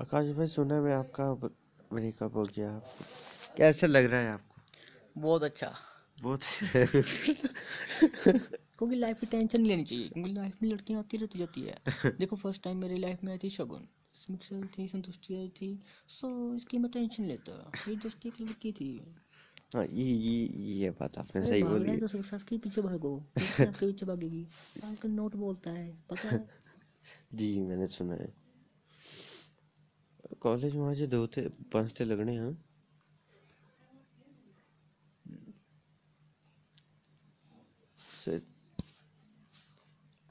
आकाश भाई सुना मैं आपका ब्रेकअप हो गया? कैसा लग रहा है आपको? बहुत अच्छा। बहुत क्योंकि लाइफ की टेंशन नहीं लेनी चाहिए क्योंकि लाइफ में लड़कियाँ आती रहती जाती है। देखो फ़र्स्ट टाइम मेरी लाइफ में आई थी शगुन। स्मित से थी संतुष्टि आई थी। सो इसकी मैं टेंशन लेता। ये जस्ट एक लड़की थी। हाँ ये ये ये बात आपने सही बोली। तो सक्सेस के पीछे भागो। आपके पीछे भागेगी। आजकल नोट बोलता है पता है? जी मैंने सुना है। कॉलेज में आज दो थे पाँच थे लगने हैं। से-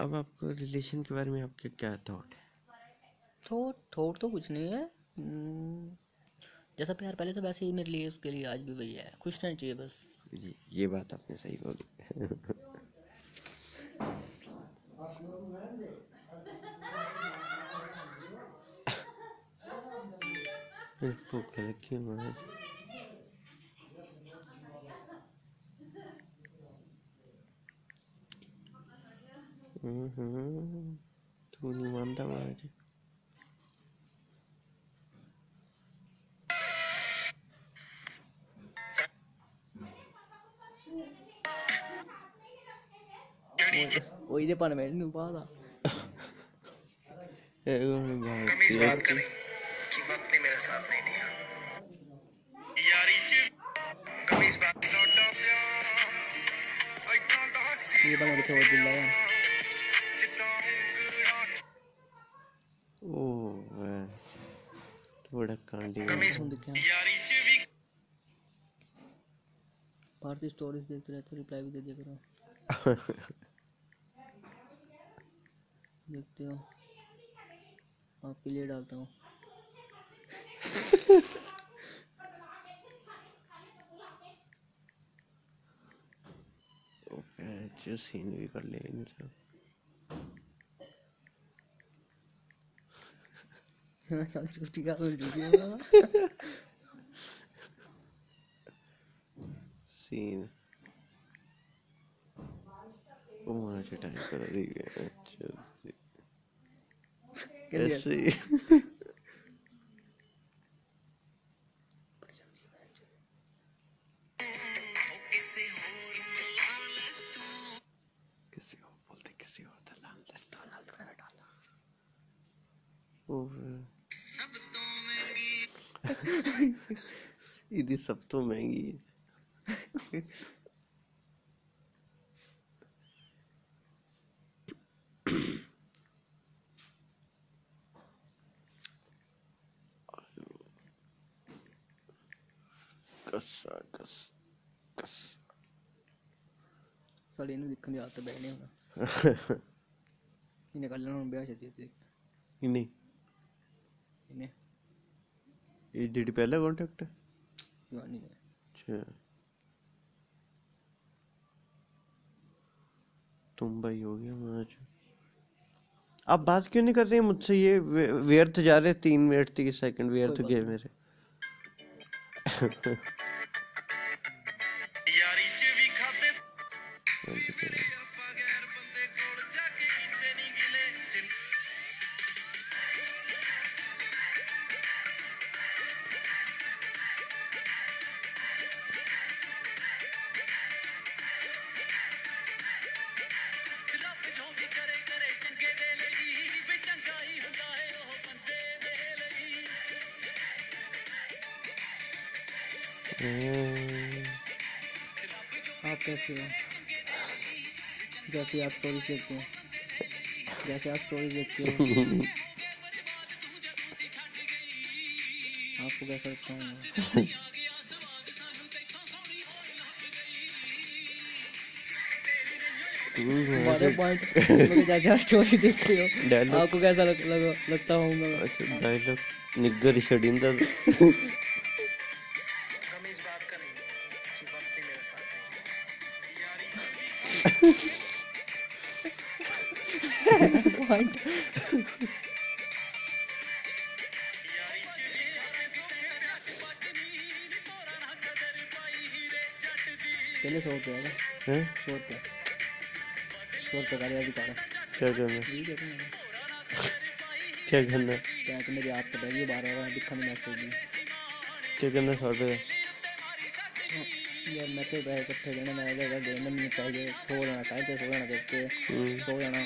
अब आपको रिलेशन के बारे में आपके क्या थॉट है? थोट थोट तो कुछ नहीं है। हम्म, जैसा प्यार पहले तो वैसे ही मेरे लिए उसके लिए आज भी वही है। खुश रहना चाहिए बस। जी ये बात आपने सही बोली। Facebook aqui, mas. Uhum. Tudo anda mais. ওই দে পারমেন্ট নু পালা ए वो बात की बात नहीं मेरे साथ थोड़ा कांडी भारतीय स्टोरीज देखते रहते हो रिप्लाई भी दे दिया करो। देखते हो। आपके लिए डालता हूँ। जो सीन भी कर ले इंसान छुट्टी का मिल चुकी है सीन ओ मुझे टाइम कर दी है अच्छा कैसे ऐसे ही ਇਹਦੀ ਸਭ ਤੋਂ ਮਹਿੰਗੀ ਹੈ ਕੱਸਾ ਕੱਸ ਕੱਸ ਸਾਲੇ ਇਹਨੂੰ ਦੇਖਣ ਦੀ ਆਦਤ ਬੈਠਨੇ ਹੁਣ ਇਹਨੇ ਕੱਲ ਨੂੰ ਵਿਆਹ ਛੇਤੀ ਛੇਤੀ ਕਿੰਨੀ ਕਿੰਨੇ ये पहला कांटेक्ट है? वानी है। अच्छा। तुम भाई हो गया आज। आप बात क्यों नहीं कर रहे मुझसे ये व्यर्थ जा रहे तीन मिनट तीस सेकंड व्यर्थ गए मेरे। यारी च भी खाते हाँ आप कैसे हो? जैसे आप स्टोरी देखते हो। जैसे आप स्टोरी देखते हो। आपको कैसा लगता है? हमारे पॉइंट जैसे आप स्टोरी देखते हो आपको कैसा लग, लग, लगता होगा? डायलॉग निग्गर छड़िंदा my चले सो सौ रुपये हैं? सौ रुपये सौ रुपये का दिखा रहा क्या करना क्या करना क्या करना मेरी आप पता है बार बार दिखा नहीं मैसेज दी क्या करना सो रुपये हाँ, यार मैं तो बैठ के थे जाना मैं देना नहीं चाहिए। सो जाना चाहिए सो जाना करके हम्म। सो जाना।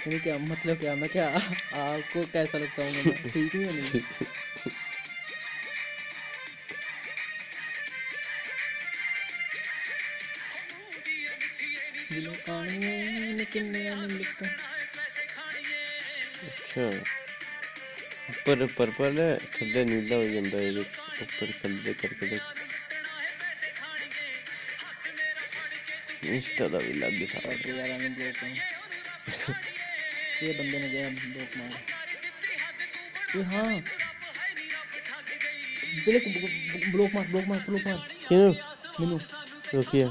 मैंने क्या मतलब क्या मैं क्या आपको कैसा लगता हूँ? मतलब ठीक हूँ नहीं? अच्छा। उप्पर पर्पल है थल्ले नीला हो जाता है उप्पर कल्ले करके इंस्टा का भी लग सारा ये बंदे ने गया भूख मार हाँ ब्लॉक मार ब्लॉक मार ब्लॉक मार क्यों मिनू रुकिए